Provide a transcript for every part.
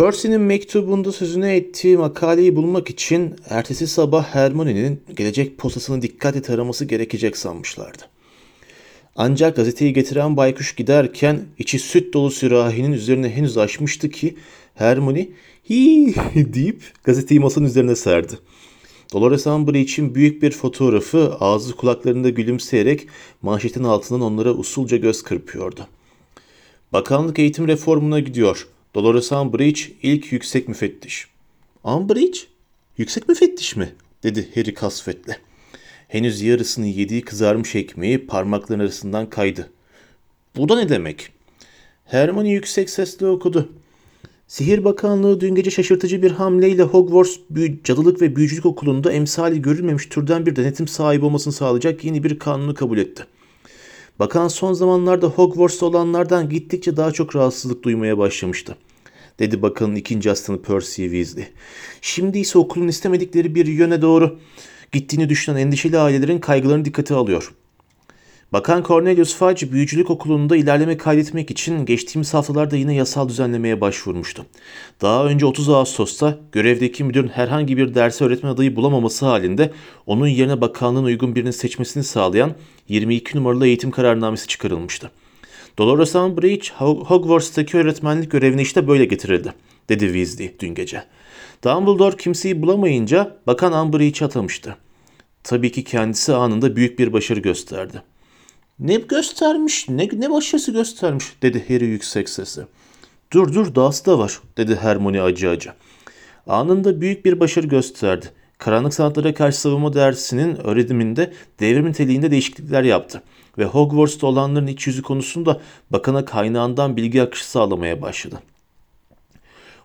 Percy'nin mektubunda sözüne ettiği makaleyi bulmak için ertesi sabah Hermione'nin gelecek posasını dikkatle taraması gerekecek sanmışlardı. Ancak gazeteyi getiren baykuş giderken içi süt dolu sürahinin üzerine henüz açmıştı ki Hermione hi deyip gazeteyi masanın üzerine serdi. Dolores Umbridge'in büyük bir fotoğrafı ağzı kulaklarında gülümseyerek manşetin altından onlara usulca göz kırpıyordu. Bakanlık eğitim reformuna gidiyor. Dolores Umbridge ilk yüksek müfettiş. Umbridge? Yüksek müfettiş mi? dedi Harry kasvetle. Henüz yarısını yediği kızarmış ekmeği parmakların arasından kaydı. Bu da ne demek? Hermione yüksek sesle okudu. Sihir Bakanlığı dün gece şaşırtıcı bir hamleyle Hogwarts Büyü, Cadılık ve Büyücülük Okulu'nda emsali görülmemiş türden bir denetim sahibi olmasını sağlayacak yeni bir kanunu kabul etti. Bakan son zamanlarda Hogwarts'ta olanlardan gittikçe daha çok rahatsızlık duymaya başlamıştı. Dedi bakanın ikinci aslanı Percy Weasley. Şimdi ise okulun istemedikleri bir yöne doğru gittiğini düşünen endişeli ailelerin kaygılarını dikkate alıyor. Bakan Cornelius Fudge büyücülük okulunda ilerleme kaydetmek için geçtiğimiz haftalarda yine yasal düzenlemeye başvurmuştu. Daha önce 30 Ağustos'ta görevdeki müdürün herhangi bir derse öğretmen adayı bulamaması halinde onun yerine bakanlığın uygun birini seçmesini sağlayan 22 numaralı eğitim kararnamesi çıkarılmıştı. Dolores Umbridge Hogwarts'taki öğretmenlik görevine işte böyle getirildi, dedi Weasley dün gece. Dumbledore kimseyi bulamayınca bakan Umbridge'i atamıştı. Tabii ki kendisi anında büyük bir başarı gösterdi. Ne göstermiş, ne, ne başarısı göstermiş dedi Harry yüksek sesle. Dur dur dahası da var dedi Hermione acı acı. Anında büyük bir başarı gösterdi. Karanlık sanatlara karşı savunma dersinin öğretiminde devrim niteliğinde değişiklikler yaptı ve Hogwarts'ta olanların iç yüzü konusunda bakana kaynağından bilgi akışı sağlamaya başladı.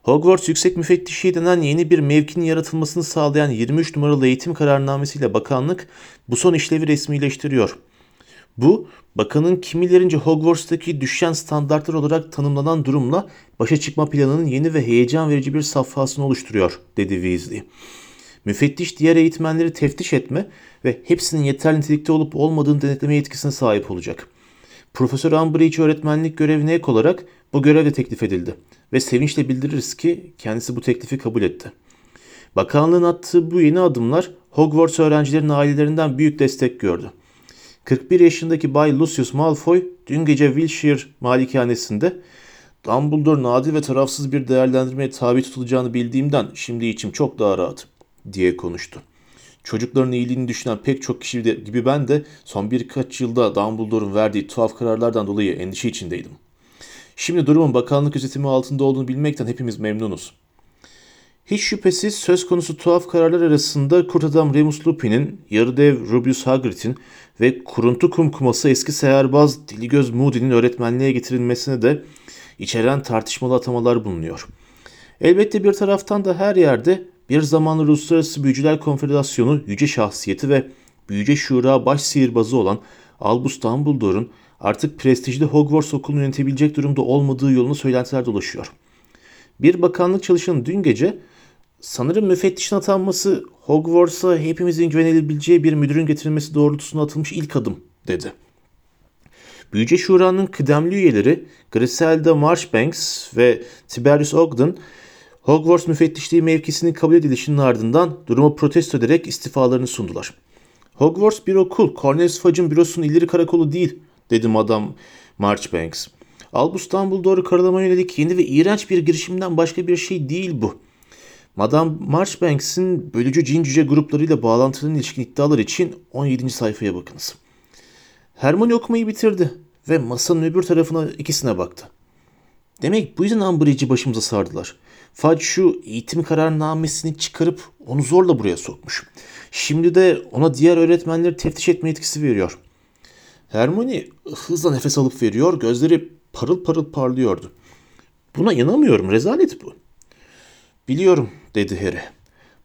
Hogwarts Yüksek Müfettişi denen yeni bir mevkinin yaratılmasını sağlayan 23 numaralı eğitim kararnamesiyle bakanlık bu son işlevi resmileştiriyor. Bu, bakanın kimilerince Hogwarts'taki düşen standartlar olarak tanımlanan durumla başa çıkma planının yeni ve heyecan verici bir safhasını oluşturuyor, dedi Weasley. Müfettiş diğer eğitmenleri teftiş etme ve hepsinin yeterli nitelikte olup olmadığını denetleme yetkisine sahip olacak. Profesör Umbridge öğretmenlik görevine ek olarak bu görev de teklif edildi ve sevinçle bildiririz ki kendisi bu teklifi kabul etti. Bakanlığın attığı bu yeni adımlar Hogwarts öğrencilerin ailelerinden büyük destek gördü. 41 yaşındaki Bay Lucius Malfoy dün gece Wilshire malikanesinde Dumbledore nadir ve tarafsız bir değerlendirmeye tabi tutulacağını bildiğimden şimdi içim çok daha rahat diye konuştu. Çocukların iyiliğini düşünen pek çok kişi de, gibi ben de son birkaç yılda Dumbledore'un verdiği tuhaf kararlardan dolayı endişe içindeydim. Şimdi durumun bakanlık gözetimi altında olduğunu bilmekten hepimiz memnunuz. Hiç şüphesiz söz konusu tuhaf kararlar arasında kurt adam Remus Lupin'in, yarı dev Rubius Hagrid'in ve kuruntu kumkuması eski seherbaz Diligöz Moody'nin öğretmenliğe getirilmesine de içeren tartışmalı atamalar bulunuyor. Elbette bir taraftan da her yerde bir zamanlı Uluslararası Büyücüler Konfederasyonu yüce şahsiyeti ve büyüce şura baş sihirbazı olan Albus Dumbledore'un artık prestijli Hogwarts okulunu yönetebilecek durumda olmadığı yoluna söylentiler dolaşıyor. Bir bakanlık çalışanı dün gece sanırım müfettişin atanması Hogwarts'a hepimizin güvenilebileceği bir müdürün getirilmesi doğrultusunda atılmış ilk adım dedi. Büyüce Şura'nın kıdemli üyeleri Griselda Marchbanks ve Tiberius Ogden Hogwarts müfettişliği mevkisinin kabul edilişinin ardından durumu protesto ederek istifalarını sundular. Hogwarts bir okul, Cornelius Fudge'ın bürosunun ileri karakolu değil, dedi Madame Marchbanks. Albus Dumbledore'u karalamaya yönelik yeni ve iğrenç bir girişimden başka bir şey değil bu. Madame Marchbanks'in bölücü cin cüce gruplarıyla bağlantılarına ilişkin iddialar için 17. sayfaya bakınız. Hermione okumayı bitirdi ve masanın öbür tarafına ikisine baktı. Demek bu yüzden Umbridge'i başımıza sardılar. Fudge şu eğitim kararnamesini çıkarıp onu zorla buraya sokmuş. Şimdi de ona diğer öğretmenleri teftiş etme etkisi veriyor. Hermione hızla nefes alıp veriyor, gözleri parıl parıl parlıyordu. Buna inanamıyorum, rezalet bu. Biliyorum, dedi Harry.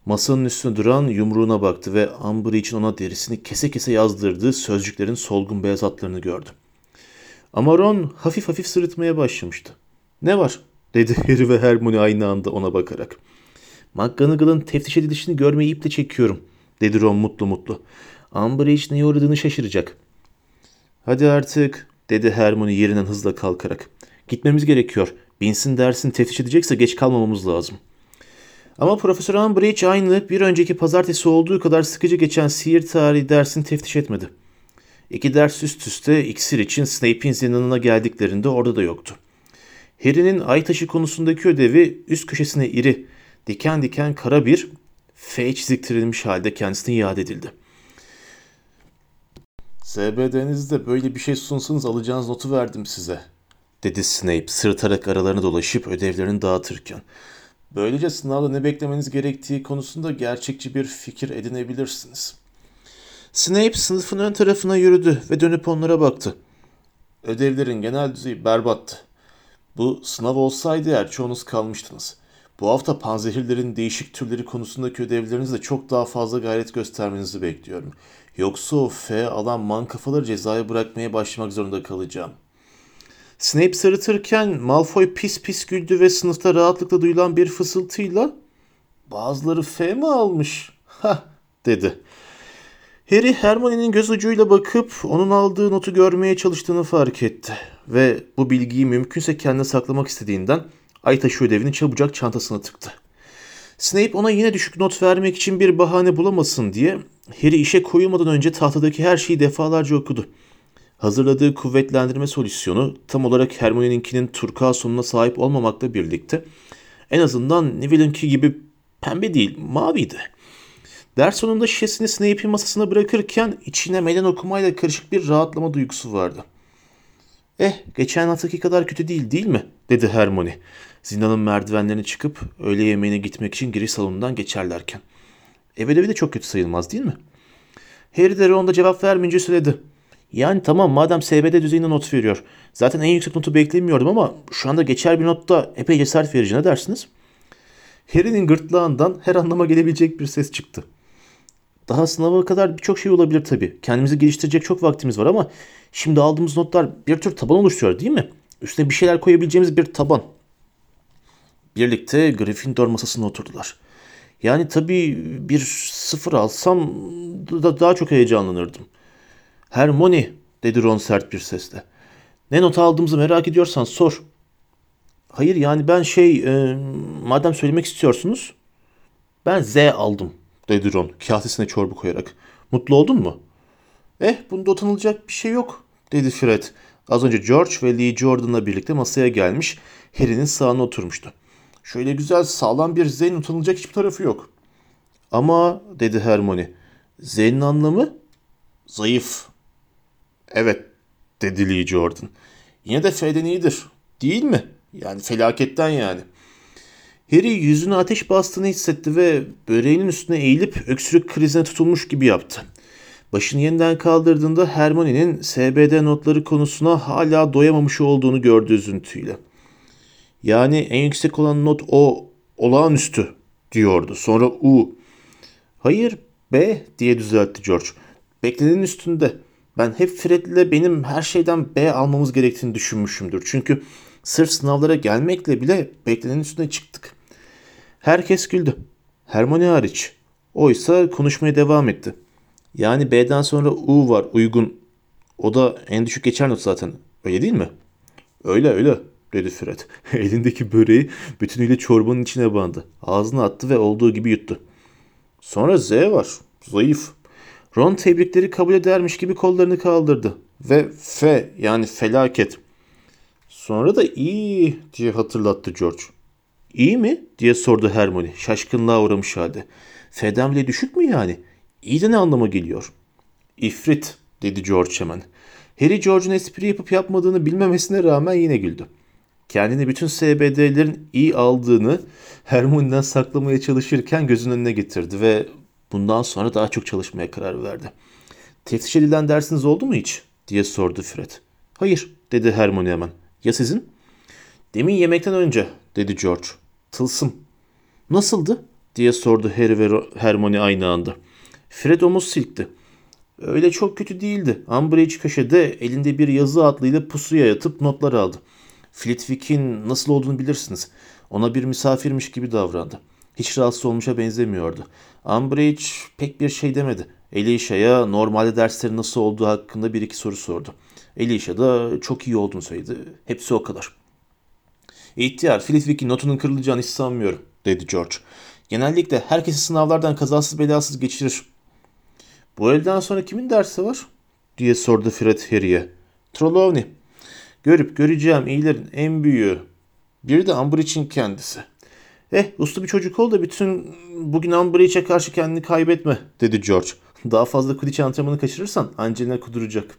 Masanın üstüne duran yumruğuna baktı ve Umbridge'in ona derisini kese kese yazdırdığı sözcüklerin solgun beyaz hatlarını gördü. Ama Ron hafif hafif sırıtmaya başlamıştı. Ne var? dedi Harry ve Hermione aynı anda ona bakarak. McGonagall'ın teftiş edilişini görmeyi iple çekiyorum, dedi Ron mutlu mutlu. Umbridge neye uğradığını şaşıracak. Hadi artık, dedi Hermione yerinden hızla kalkarak. Gitmemiz gerekiyor. Binsin dersini teftiş edecekse geç kalmamamız lazım. Ama Profesör Umbridge aynı bir önceki pazartesi olduğu kadar sıkıcı geçen sihir tarihi dersini teftiş etmedi. İki ders üst üste iksir için Snape'in zindanına geldiklerinde orada da yoktu. Harry'nin ay taşı konusundaki ödevi üst köşesine iri, diken diken kara bir F çiziktirilmiş halde kendisine iade edildi. SBD'nizde böyle bir şey sunsanız alacağınız notu verdim size, dedi Snape sırıtarak aralarını dolaşıp ödevlerini dağıtırken. Böylece sınavda ne beklemeniz gerektiği konusunda gerçekçi bir fikir edinebilirsiniz. Snape sınıfın ön tarafına yürüdü ve dönüp onlara baktı. Ödevlerin genel düzeyi berbattı. Bu sınav olsaydı eğer çoğunuz kalmıştınız. Bu hafta panzehirlerin değişik türleri konusundaki ödevlerinizde çok daha fazla gayret göstermenizi bekliyorum. Yoksa o F alan man kafaları cezaya bırakmaya başlamak zorunda kalacağım. Snape sırıtırken Malfoy pis pis güldü ve sınıfta rahatlıkla duyulan bir fısıltıyla ''Bazıları F mi almış?'' ha dedi. Harry Hermione'nin göz ucuyla bakıp onun aldığı notu görmeye çalıştığını fark etti ve bu bilgiyi mümkünse kendine saklamak istediğinden ay taşı ödevini çabucak çantasına tıktı. Snape ona yine düşük not vermek için bir bahane bulamasın diye Harry işe koyulmadan önce tahtadaki her şeyi defalarca okudu. Hazırladığı kuvvetlendirme solüsyonu tam olarak Hermione'ninkinin turkuaz sonuna sahip olmamakla birlikte en azından Neville'inki gibi pembe değil maviydi. Ders sonunda şişesini Snape'in masasına bırakırken içine meydan okumayla karışık bir rahatlama duygusu vardı. Eh geçen haftaki kadar kötü değil değil mi? dedi Hermione. Zindanın merdivenlerine çıkıp öğle yemeğine gitmek için giriş salonundan geçerlerken. Ev ödevi de çok kötü sayılmaz değil mi? Harry de Ron'da cevap vermeyince söyledi. Yani tamam madem SBD düzeyinde not veriyor. Zaten en yüksek notu beklemiyordum ama şu anda geçer bir notta epey cesaret verici ne dersiniz? Harry'nin gırtlağından her anlama gelebilecek bir ses çıktı. Daha sınava kadar birçok şey olabilir tabii. Kendimizi geliştirecek çok vaktimiz var ama şimdi aldığımız notlar bir tür taban oluşturuyor değil mi? Üstüne bir şeyler koyabileceğimiz bir taban. Birlikte Gryffindor masasına oturdular. Yani tabii bir sıfır alsam da daha çok heyecanlanırdım. Hermione dedi Ron sert bir sesle. Ne not aldığımızı merak ediyorsan sor. Hayır yani ben şey e, madem söylemek istiyorsunuz ben Z aldım dedi Ron kasesine çorba koyarak. Mutlu oldun mu? Eh bunda utanılacak bir şey yok dedi Fred. Az önce George ve Lee Jordan'la birlikte masaya gelmiş Harry'nin sağına oturmuştu. Şöyle güzel sağlam bir Z'nin utanılacak hiçbir tarafı yok. Ama dedi Hermione. Z'nin anlamı? Zayıf. Evet dedi Lee Jordan. Yine de F'den iyidir. Değil mi? Yani felaketten yani. Harry yüzüne ateş bastığını hissetti ve böreğinin üstüne eğilip öksürük krizine tutulmuş gibi yaptı. Başını yeniden kaldırdığında Hermione'nin SBD notları konusuna hala doyamamış olduğunu gördü üzüntüyle. Yani en yüksek olan not o olağanüstü diyordu. Sonra U. Hayır B diye düzeltti George. Beklenenin üstünde. Ben hep Fred'le benim her şeyden B almamız gerektiğini düşünmüşümdür. Çünkü sırf sınavlara gelmekle bile beklenenin üstüne çıktık. Herkes güldü. Hermione hariç. Oysa konuşmaya devam etti. Yani B'den sonra U var uygun. O da en düşük geçer not zaten. Öyle değil mi? Öyle öyle dedi Fred. Elindeki böreği bütünüyle çorbanın içine bandı. Ağzına attı ve olduğu gibi yuttu. Sonra Z var. Zayıf. Ron tebrikleri kabul edermiş gibi kollarını kaldırdı. Ve F yani felaket. Sonra da iyi diye hatırlattı George. İyi mi? diye sordu Hermione şaşkınlığa uğramış halde. F'den bile düşük mü yani? İyi de ne anlama geliyor? İfrit dedi George hemen. Harry George'un espri yapıp yapmadığını bilmemesine rağmen yine güldü. Kendini bütün SBD'lerin iyi aldığını Hermione'den saklamaya çalışırken gözünün önüne getirdi ve bundan sonra daha çok çalışmaya karar verdi. Teftiş edilen dersiniz oldu mu hiç? diye sordu Fred. Hayır dedi Hermione hemen. Ya sizin? Demin yemekten önce dedi George. Tılsım. Nasıldı? diye sordu Harry ve Hermione aynı anda. Fred omuz silkti. Öyle çok kötü değildi. Umbridge köşede elinde bir yazı atlıyla pusuya yatıp notlar aldı. Flitwick'in nasıl olduğunu bilirsiniz. Ona bir misafirmiş gibi davrandı. Hiç rahatsız olmuşa benzemiyordu. Umbridge pek bir şey demedi. Elisha'ya normalde derslerin nasıl olduğu hakkında bir iki soru sordu. Elisha da çok iyi olduğunu söyledi. Hepsi o kadar. İhtiyar, Flitwick'in notunun kırılacağını hiç sanmıyorum, dedi George. Genellikle herkesi sınavlardan kazasız belasız geçirir. Bu elden sonra kimin dersi var? diye sordu Fred Harry'e. Trelawney. Görüp göreceğim iyilerin en büyüğü. Biri de Umbridge'in kendisi. Eh uslu bir çocuk ol da bütün bugün Umbridge'e karşı kendini kaybetme dedi George. Daha fazla Quidditch antrenmanı kaçırırsan Angelina kuduracak.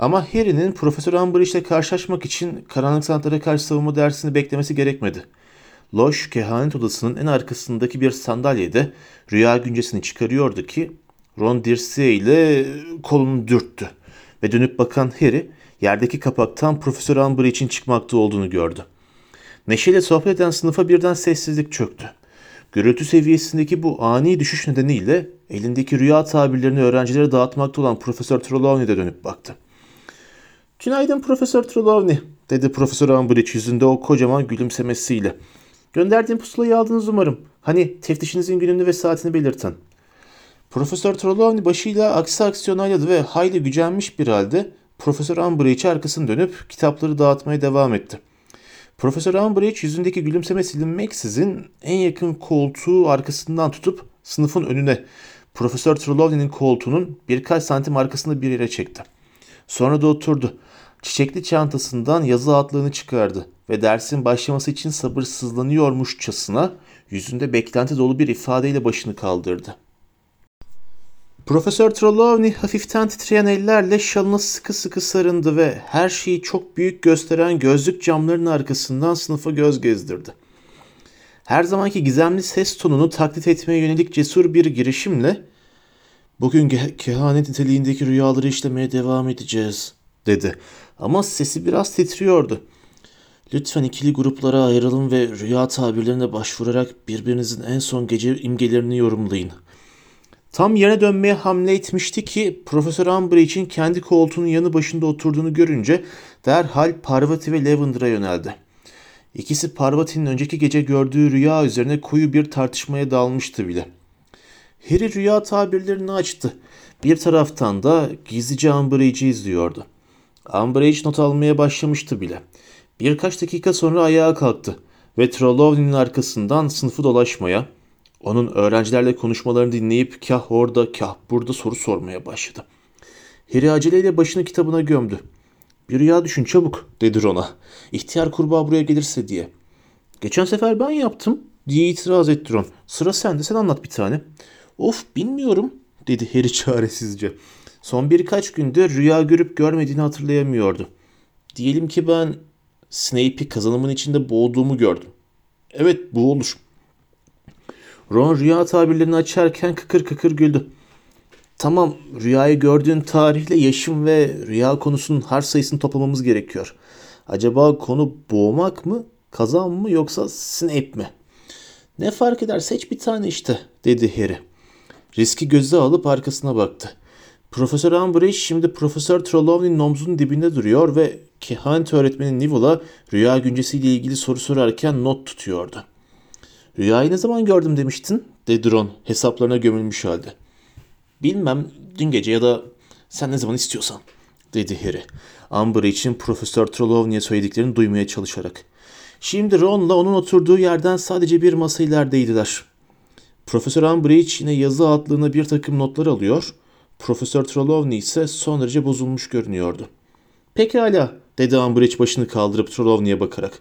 Ama Harry'nin Profesör Umbridge ile karşılaşmak için karanlık sanatlara karşı savunma dersini beklemesi gerekmedi. Loş kehanet odasının en arkasındaki bir sandalyede rüya güncesini çıkarıyordu ki Ron dirseğiyle kolunu dürttü ve dönüp bakan Harry yerdeki kapaktan Profesör Umbridge'in çıkmakta olduğunu gördü. Neşeyle sohbet eden sınıfa birden sessizlik çöktü. Gürültü seviyesindeki bu ani düşüş nedeniyle elindeki rüya tabirlerini öğrencilere dağıtmakta olan Profesör Trelawney'de dönüp baktı. Günaydın Profesör Trelawney, dedi Profesör Umbridge yüzünde o kocaman gülümsemesiyle. Gönderdiğim pusulayı aldınız umarım. Hani teftişinizin gününü ve saatini belirtin. Profesör Trelawney başıyla aksi aksi onayladı ve hayli gücenmiş bir halde Profesör Umbridge arkasını dönüp kitapları dağıtmaya devam etti. Profesör Umbridge yüzündeki gülümseme silinmeksizin en yakın koltuğu arkasından tutup sınıfın önüne Profesör Trelawney'nin koltuğunun birkaç santim arkasında bir yere çekti. Sonra da oturdu. Çiçekli çantasından yazı atlığını çıkardı ve dersin başlaması için sabırsızlanıyormuşçasına yüzünde beklenti dolu bir ifadeyle başını kaldırdı. Profesör Trelawney hafiften titreyen ellerle şalına sıkı sıkı sarındı ve her şeyi çok büyük gösteren gözlük camlarının arkasından sınıfa göz gezdirdi. Her zamanki gizemli ses tonunu taklit etmeye yönelik cesur bir girişimle ''Bugün kehanet niteliğindeki rüyaları işlemeye devam edeceğiz.'' Dedi. Ama sesi biraz titriyordu. Lütfen ikili gruplara ayrılın ve rüya tabirlerine başvurarak birbirinizin en son gece imgelerini yorumlayın.'' Tam yerine dönmeye hamle etmişti ki Profesör Umbridge'in kendi koltuğunun yanı başında oturduğunu görünce derhal Parvati ve Lavender'a yöneldi. İkisi Parvati'nin önceki gece gördüğü rüya üzerine koyu bir tartışmaya dalmıştı bile. Harry rüya tabirlerini açtı. Bir taraftan da gizlice Umbridge'i izliyordu. Umbridge not almaya başlamıştı bile. Birkaç dakika sonra ayağa kalktı ve Trelawney'nin arkasından sınıfı dolaşmaya, onun öğrencilerle konuşmalarını dinleyip kah orada kah burada soru sormaya başladı. Harry aceleyle başını kitabına gömdü. Bir rüya düşün çabuk dedi Ron'a. İhtiyar kurbağa buraya gelirse diye. Geçen sefer ben yaptım diye itiraz etti Ron. Sıra sende sen anlat bir tane. Of bilmiyorum dedi Harry çaresizce. Son birkaç günde rüya görüp görmediğini hatırlayamıyordu. Diyelim ki ben Snape'i kazanımın içinde boğduğumu gördüm. Evet bu olur. Ron rüya tabirlerini açarken kıkır kıkır güldü. Tamam rüyayı gördüğün tarihle yaşım ve rüya konusunun harf sayısını toplamamız gerekiyor. Acaba konu boğmak mı, kazan mı yoksa Snape mi? Ne fark eder seç bir tane işte dedi Harry. Riski göze alıp arkasına baktı. Profesör Umbridge şimdi Profesör Trelawney'nin omzunun dibinde duruyor ve kehanet öğretmeni Neville'a rüya güncesiyle ilgili soru sorarken not tutuyordu. Rüyayı ne zaman gördüm demiştin? dedi Ron hesaplarına gömülmüş halde. Bilmem dün gece ya da sen ne zaman istiyorsan dedi Harry. Amber için Profesör Trelawney'e söylediklerini duymaya çalışarak. Şimdi Ron'la onun oturduğu yerden sadece bir masa ilerideydiler. Profesör Umbridge yine yazı atlığına bir takım notlar alıyor. Profesör Trelawney ise son derece bozulmuş görünüyordu. Pekala dedi Umbridge başını kaldırıp Trelawney'e bakarak.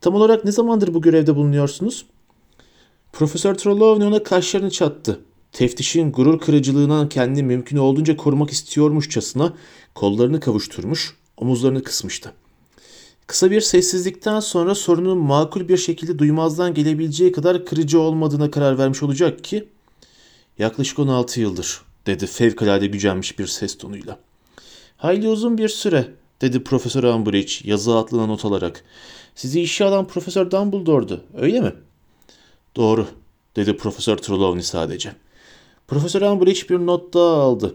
Tam olarak ne zamandır bu görevde bulunuyorsunuz? Profesör Trelawney ona kaşlarını çattı. Teftişin gurur kırıcılığından kendini mümkün olduğunca korumak istiyormuşçasına kollarını kavuşturmuş, omuzlarını kısmıştı. Kısa bir sessizlikten sonra sorunun makul bir şekilde duymazdan gelebileceği kadar kırıcı olmadığına karar vermiş olacak ki yaklaşık 16 yıldır dedi fevkalade gücenmiş bir ses tonuyla. Hayli uzun bir süre dedi Profesör Umbridge yazı atlına not alarak. Sizi işe alan Profesör Dumbledore'du öyle mi? Doğru, dedi Profesör Trelawney sadece. Profesör Umbridge bir not daha aldı.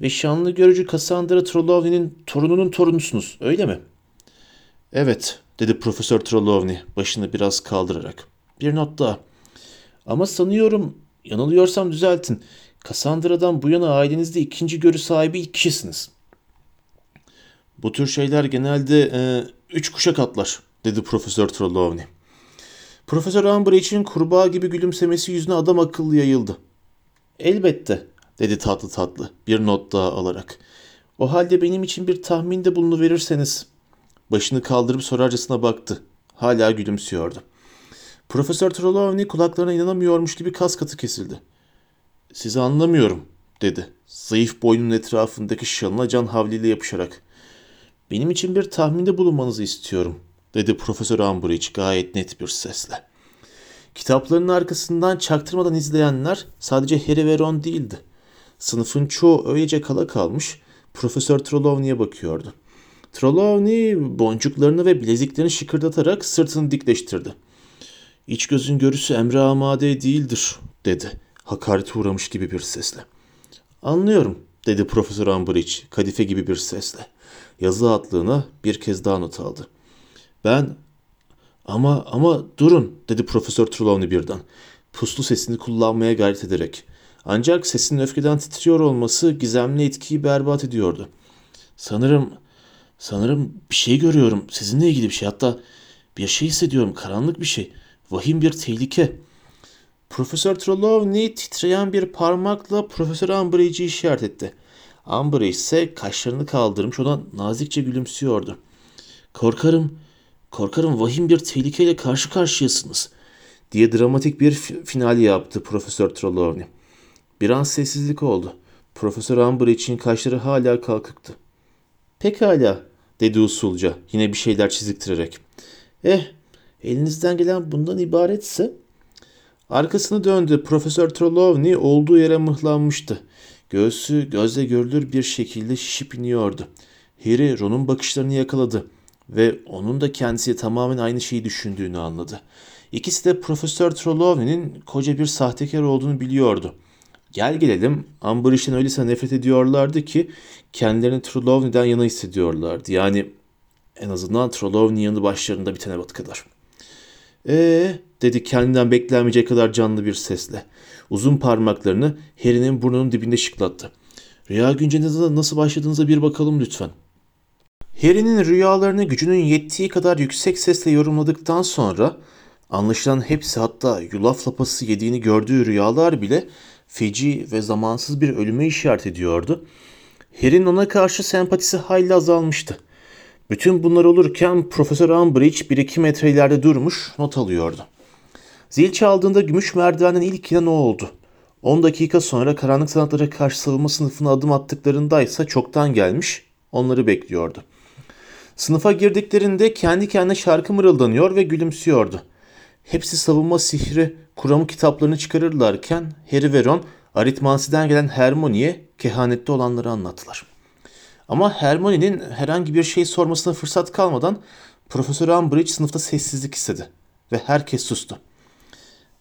Ve şanlı görücü Cassandra Trelawney'nin torununun torunusunuz, öyle mi? Evet, dedi Profesör Trelawney başını biraz kaldırarak. Bir not daha. Ama sanıyorum, yanılıyorsam düzeltin. Cassandra'dan bu yana ailenizde ikinci görü sahibi ilk kişisiniz. Bu tür şeyler genelde e, üç kuşak atlar, dedi Profesör Trelawney. Profesör Umbridge'in kurbağa gibi gülümsemesi yüzüne adam akıllı yayıldı. Elbette, dedi tatlı tatlı bir not daha alarak. O halde benim için bir tahminde bulunuverirseniz. Başını kaldırıp sorarcasına baktı. Hala gülümsüyordu. Profesör Trelawney kulaklarına inanamıyormuş gibi kas katı kesildi. Sizi anlamıyorum, dedi. Zayıf boynunun etrafındaki şalına can havliyle yapışarak. Benim için bir tahminde bulunmanızı istiyorum, dedi Profesör Umbridge gayet net bir sesle. Kitapların arkasından çaktırmadan izleyenler sadece Harry ve Ron değildi. Sınıfın çoğu öylece kala kalmış, Profesör Trelawney'e bakıyordu. Trelawney boncuklarını ve bileziklerini şıkırdatarak sırtını dikleştirdi. İç gözün görüsü emre amade değildir, dedi. Hakarete uğramış gibi bir sesle. Anlıyorum, dedi Profesör Umbridge kadife gibi bir sesle. Yazı atlığına bir kez daha not aldı. Ben ama ama durun dedi Profesör Trelawney birden. Puslu sesini kullanmaya gayret ederek. Ancak sesinin öfkeden titriyor olması gizemli etkiyi berbat ediyordu. Sanırım sanırım bir şey görüyorum. Sizinle ilgili bir şey. Hatta bir şey hissediyorum. Karanlık bir şey. Vahim bir tehlike. Profesör Trelawney titreyen bir parmakla Profesör Umbridge'i işaret etti. Umbridge ise kaşlarını kaldırmış ona nazikçe gülümsüyordu. Korkarım, korkarım vahim bir tehlikeyle karşı karşıyasınız diye dramatik bir final yaptı Profesör Trelawney. Bir an sessizlik oldu. Profesör Umbridge'in kaşları hala kalkıktı. Pekala dedi usulca yine bir şeyler çiziktirerek. Eh elinizden gelen bundan ibaretse Arkasını döndü. Profesör Trelawney olduğu yere mıhlanmıştı. Göğsü gözle görülür bir şekilde şişip iniyordu. Harry Ron'un bakışlarını yakaladı ve onun da kendisi tamamen aynı şeyi düşündüğünü anladı. İkisi de Profesör Trelawney'nin koca bir sahtekar olduğunu biliyordu. Gel gelelim Umbridge'den öylesine nefret ediyorlardı ki kendilerini Trelawney'den yana hissediyorlardı. Yani en azından Trelawney yanı başlarında bitene kadar. Ee dedi kendinden beklenmeyecek kadar canlı bir sesle. Uzun parmaklarını Harry'nin burnunun dibinde şıklattı. Rüya güncelinize nasıl başladığınıza bir bakalım lütfen. Harry'nin rüyalarını gücünün yettiği kadar yüksek sesle yorumladıktan sonra anlaşılan hepsi hatta yulaf lapası yediğini gördüğü rüyalar bile feci ve zamansız bir ölüme işaret ediyordu. Harry'nin ona karşı sempatisi hayli azalmıştı. Bütün bunlar olurken Profesör Umbridge bir iki metre ileride durmuş not alıyordu. Zil çaldığında gümüş merdivenden ilk inen o oldu. 10 dakika sonra karanlık sanatlara karşı savunma sınıfına adım attıklarındaysa çoktan gelmiş, onları bekliyordu. Sınıfa girdiklerinde kendi kendine şarkı mırıldanıyor ve gülümsüyordu. Hepsi savunma sihri, kuramı kitaplarını çıkarırlarken Harry ve Ron aritmansiden gelen Hermione'ye kehanette olanları anlattılar. Ama Hermione'nin herhangi bir şey sormasına fırsat kalmadan Profesör Umbridge sınıfta sessizlik istedi ve herkes sustu.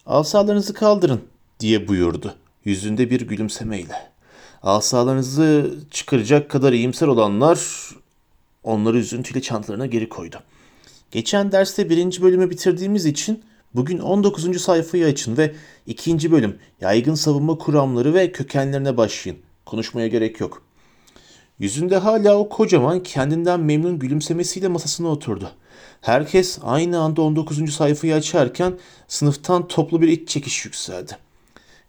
Asalarınızı kaldırın diye buyurdu yüzünde bir gülümsemeyle. Asalarınızı çıkaracak kadar iyimser olanlar onları üzüntüyle çantalarına geri koydu. Geçen derste birinci bölümü bitirdiğimiz için bugün 19. sayfayı açın ve ikinci bölüm yaygın savunma kuramları ve kökenlerine başlayın. Konuşmaya gerek yok. Yüzünde hala o kocaman kendinden memnun gülümsemesiyle masasına oturdu. Herkes aynı anda 19. sayfayı açarken sınıftan toplu bir iç çekiş yükseldi.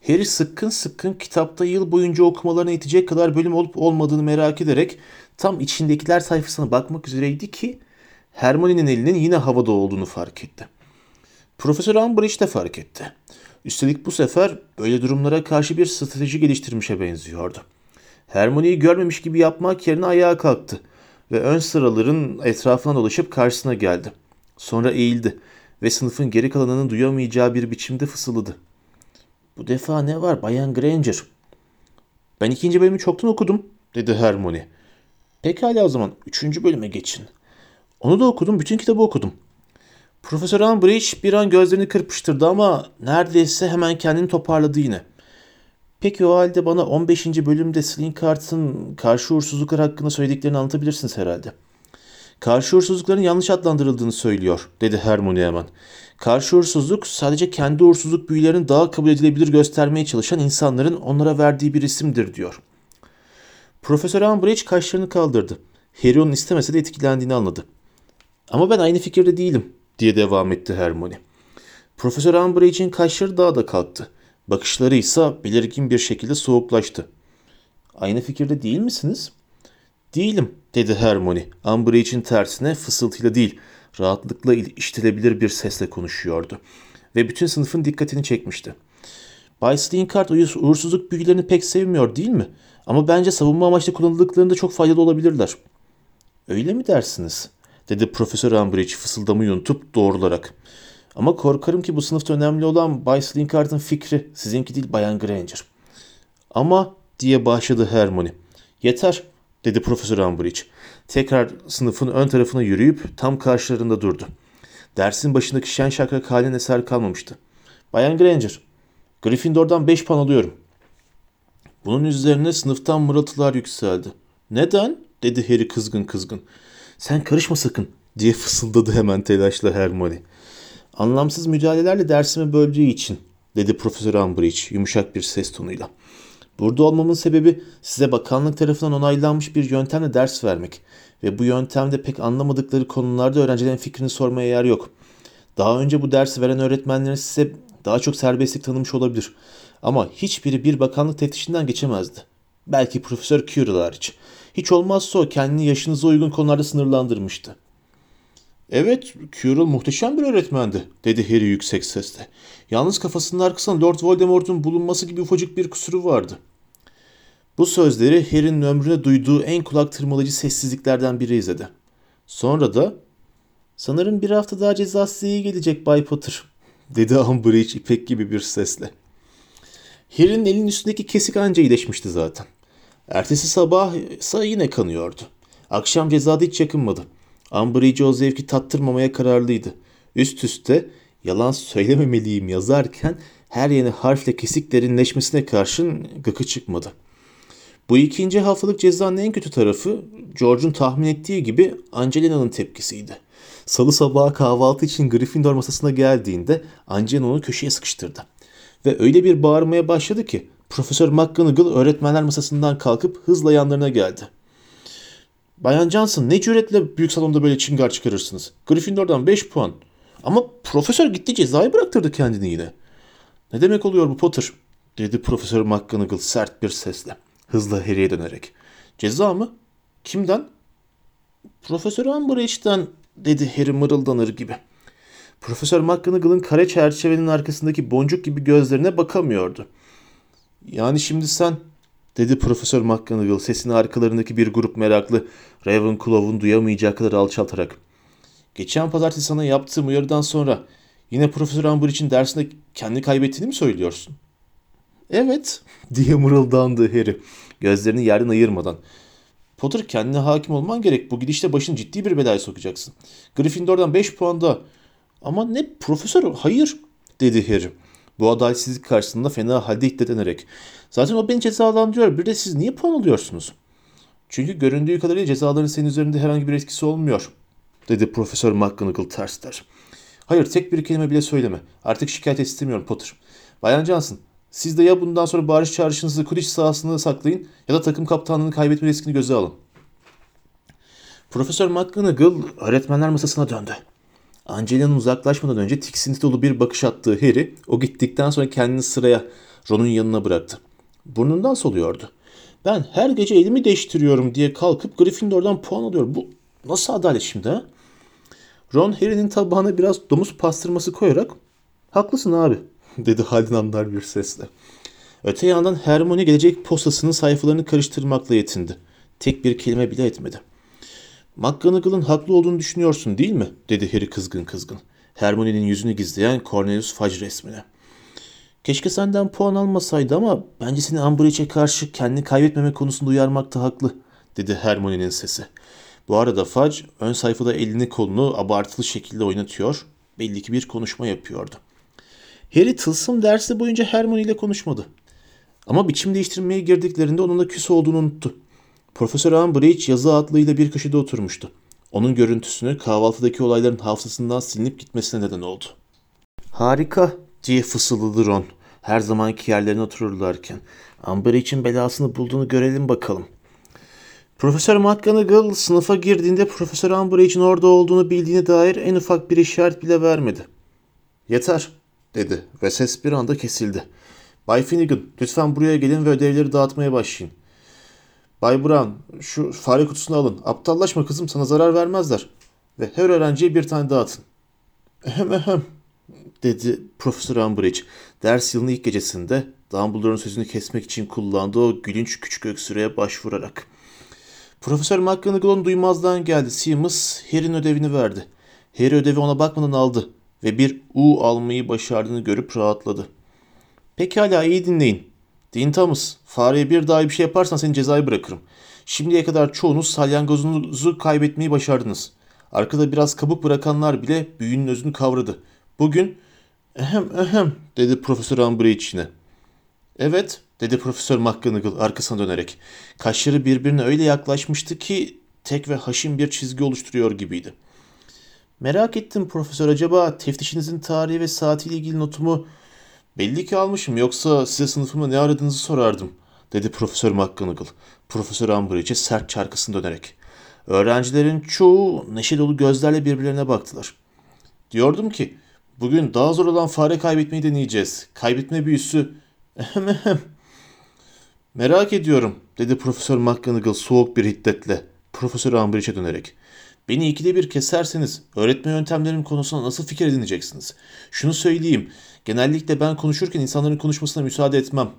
Harry sıkkın sıkkın kitapta yıl boyunca okumalarına itecek kadar bölüm olup olmadığını merak ederek tam içindekiler sayfasına bakmak üzereydi ki Hermione'nin elinin yine havada olduğunu fark etti. Profesör Umbridge de fark etti. Üstelik bu sefer böyle durumlara karşı bir strateji geliştirmişe benziyordu. Hermione'yi görmemiş gibi yapmak yerine ayağa kalktı ve ön sıraların etrafına dolaşıp karşısına geldi. Sonra eğildi ve sınıfın geri kalanının duyamayacağı bir biçimde fısıldadı. Bu defa ne var Bayan Granger? Ben ikinci bölümü çoktan okudum dedi Hermione. Pekala o zaman üçüncü bölüme geçin. Onu da okudum, bütün kitabı okudum. Profesör Umbridge bir an gözlerini kırpıştırdı ama neredeyse hemen kendini toparladı yine. Peki o halde bana 15. bölümde Slinkhart'ın karşı uğursuzluklar hakkında söylediklerini anlatabilirsiniz herhalde. Karşı uğursuzlukların yanlış adlandırıldığını söylüyor, dedi Hermione hemen. Karşı uğursuzluk sadece kendi uğursuzluk büyülerini daha kabul edilebilir göstermeye çalışan insanların onlara verdiği bir isimdir diyor. Profesör Umbridge kaşlarını kaldırdı. Harry onun istemese de etkilendiğini anladı. Ama ben aynı fikirde değilim diye devam etti Hermione. Profesör Umbridge'in kaşları daha da kalktı. Bakışları ise belirgin bir şekilde soğuklaştı. Aynı fikirde değil misiniz? Değilim dedi Hermione. Umbridge'in tersine fısıltıyla değil, rahatlıkla işitilebilir bir sesle konuşuyordu. Ve bütün sınıfın dikkatini çekmişti. Bay Slinkard uğursuzluk büyülerini pek sevmiyor değil mi? Ama bence savunma amaçlı kullanıldıklarında çok faydalı olabilirler. Öyle mi dersiniz? dedi Profesör Umbridge fısıldamı yutup doğrularak. Ama korkarım ki bu sınıfta önemli olan Bay Slinkard'ın fikri, sizinki değil Bayan Granger. Ama diye başladı Hermione. Yeter dedi Profesör Umbridge. Tekrar sınıfın ön tarafına yürüyüp tam karşılarında durdu. Dersin başındaki şen şakrak halin eser kalmamıştı. Bayan Granger, Gryffindor'dan 5 puan alıyorum. Bunun üzerine sınıftan mırıltılar yükseldi. Neden? dedi Harry kızgın kızgın. Sen karışma sakın diye fısıldadı hemen telaşla Hermione. Anlamsız müdahalelerle dersimi böldüğü için dedi Profesör Umbridge yumuşak bir ses tonuyla. Burada olmamın sebebi size bakanlık tarafından onaylanmış bir yöntemle ders vermek ve bu yöntemde pek anlamadıkları konularda öğrencilerin fikrini sormaya yer yok. Daha önce bu dersi veren öğretmenlerin size daha çok serbestlik tanımış olabilir. Ama hiçbiri bir bakanlık teftişinden geçemezdi. Belki Profesör Quirrell hariç. Hiç olmazsa o kendini yaşınıza uygun konularda sınırlandırmıştı. Evet, Quirrell muhteşem bir öğretmendi, dedi Harry yüksek sesle. Yalnız kafasının arkasında Lord Voldemort'un bulunması gibi ufacık bir kusuru vardı. Bu sözleri Harry'nin ömrüne duyduğu en kulak tırmalayıcı sessizliklerden biri izledi. Sonra da ''Sanırım bir hafta daha cezası iyi gelecek Bay Potter'' dedi Umbridge ipek gibi bir sesle. Harry'nin elinin üstündeki kesik anca iyileşmişti zaten. Ertesi sabah ise yine kanıyordu. Akşam cezada hiç yakınmadı. Umbridge o zevki tattırmamaya kararlıydı. Üst üste yalan söylememeliyim yazarken her yeni harfle kesik derinleşmesine karşın gıkı çıkmadı. Bu ikinci haftalık cezanın en kötü tarafı George'un tahmin ettiği gibi Angelina'nın tepkisiydi. Salı sabahı kahvaltı için Gryffindor masasına geldiğinde Angelina onu köşeye sıkıştırdı. Ve öyle bir bağırmaya başladı ki Profesör McGonagall öğretmenler masasından kalkıp hızla yanlarına geldi. Bayan Johnson ne cüretle büyük salonda böyle çıngar çıkarırsınız. Gryffindor'dan 5 puan. Ama profesör gitti cezayı bıraktırdı kendini yine. Ne demek oluyor bu Potter? dedi Profesör McGonagall sert bir sesle. Hızla Harry'e dönerek. Ceza mı? Kimden? Profesör Umbridge'den dedi Harry mırıldanır gibi. Profesör McGonagall'ın kare çerçevenin arkasındaki boncuk gibi gözlerine bakamıyordu. Yani şimdi sen dedi Profesör McGonagall sesini arkalarındaki bir grup meraklı Ravenclaw'un duyamayacağı kadar alçaltarak. Geçen pazartesi sana yaptığım uyarıdan sonra yine Profesör Umbridge'in dersinde kendi kaybettiğini mi söylüyorsun? Evet diye mırıldandı Harry gözlerini yerden ayırmadan. Potter kendine hakim olman gerek. Bu gidişte başını ciddi bir belaya sokacaksın. Gryffindor'dan 5 puan da. Ama ne profesör? Hayır dedi Harry. Bu adaletsizlik karşısında fena halde hiddetenerek. Zaten o beni cezalandırıyor. Bir de siz niye puan alıyorsunuz? Çünkü göründüğü kadarıyla cezaların senin üzerinde herhangi bir etkisi olmuyor. Dedi Profesör McGonagall tersler. Hayır tek bir kelime bile söyleme. Artık şikayet istemiyorum Potter. Bayan Johnson siz de ya bundan sonra bağırış çağrışınızı Quidditch sahasında saklayın ya da takım kaptanlığını kaybetme riskini göze alın. Profesör McGonagall öğretmenler masasına döndü. Angelina'nın uzaklaşmadan önce tiksinti dolu bir bakış attığı Harry o gittikten sonra kendini sıraya Ron'un yanına bıraktı. Burnundan soluyordu. Ben her gece elimi değiştiriyorum diye kalkıp Gryffindor'dan puan alıyorum. Bu nasıl adalet şimdi ha? Ron Harry'nin tabağına biraz domuz pastırması koyarak haklısın abi dedi halden anlar bir sesle. Öte yandan Hermione gelecek postasının sayfalarını karıştırmakla yetindi. Tek bir kelime bile etmedi. McGonagall'ın haklı olduğunu düşünüyorsun değil mi? dedi Harry kızgın kızgın. Hermione'nin yüzünü gizleyen Cornelius Fudge resmine. Keşke senden puan almasaydı ama bence seni Umbridge'e karşı kendini kaybetmeme konusunda uyarmakta haklı, dedi Hermione'nin sesi. Bu arada Fudge ön sayfada elini kolunu abartılı şekilde oynatıyor, belli ki bir konuşma yapıyordu. Harry tılsım dersi boyunca Hermione ile konuşmadı. Ama biçim değiştirmeye girdiklerinde onunla küs olduğunu unuttu. Profesör Umbridge yazı atlığıyla bir köşede oturmuştu. Onun görüntüsünü kahvaltıdaki olayların hafızasından silinip gitmesine neden oldu. Harika diye fısıldadı Ron. Her zamanki yerlerine otururlarken. Umbridge'in belasını bulduğunu görelim bakalım. Profesör McGonagall sınıfa girdiğinde Profesör Umbridge'in orada olduğunu bildiğine dair en ufak bir işaret bile vermedi. Yeter, dedi ve ses bir anda kesildi. Bay Finnegan, lütfen buraya gelin ve ödevleri dağıtmaya başlayın. Bay Brown, şu fare kutusunu alın. Aptallaşma kızım, sana zarar vermezler. Ve her öğrenciye bir tane dağıtın. Ehem ehem, dedi Profesör Umbridge. Ders yılının ilk gecesinde Dumbledore'un sözünü kesmek için kullandığı o gülünç küçük öksürüğe başvurarak. Profesör McGonagall'ın duymazdan geldi. Seamus Harry'nin ödevini verdi. Harry ödevi ona bakmadan aldı ve bir U almayı başardığını görüp rahatladı. Pekala iyi dinleyin. Dean Thomas, fareye bir daha bir şey yaparsan seni cezayı bırakırım. Şimdiye kadar çoğunuz salyangozunuzu kaybetmeyi başardınız. Arkada biraz kabuk bırakanlar bile büyünün özünü kavradı. Bugün ehem ehem dedi Profesör Umbridge yine. Evet dedi Profesör McGonagall arkasına dönerek. Kaşları birbirine öyle yaklaşmıştı ki tek ve haşin bir çizgi oluşturuyor gibiydi. Merak ettim Profesör acaba teftişinizin tarihi ve saatiyle ilgili notumu belli ki almışım yoksa size sınıfımda ne aradığınızı sorardım dedi Profesör McGonagall. Profesör Umbridge'e sert çarkısını dönerek. Öğrencilerin çoğu neşe dolu gözlerle birbirlerine baktılar. Diyordum ki bugün daha zor olan fare kaybetmeyi deneyeceğiz. Kaybetme büyüsü. Merak ediyorum dedi Profesör McGonagall soğuk bir hiddetle Profesör Umbridge'e dönerek. Beni ikide bir keserseniz öğretme yöntemlerim konusunda nasıl fikir edineceksiniz? Şunu söyleyeyim. Genellikle ben konuşurken insanların konuşmasına müsaade etmem.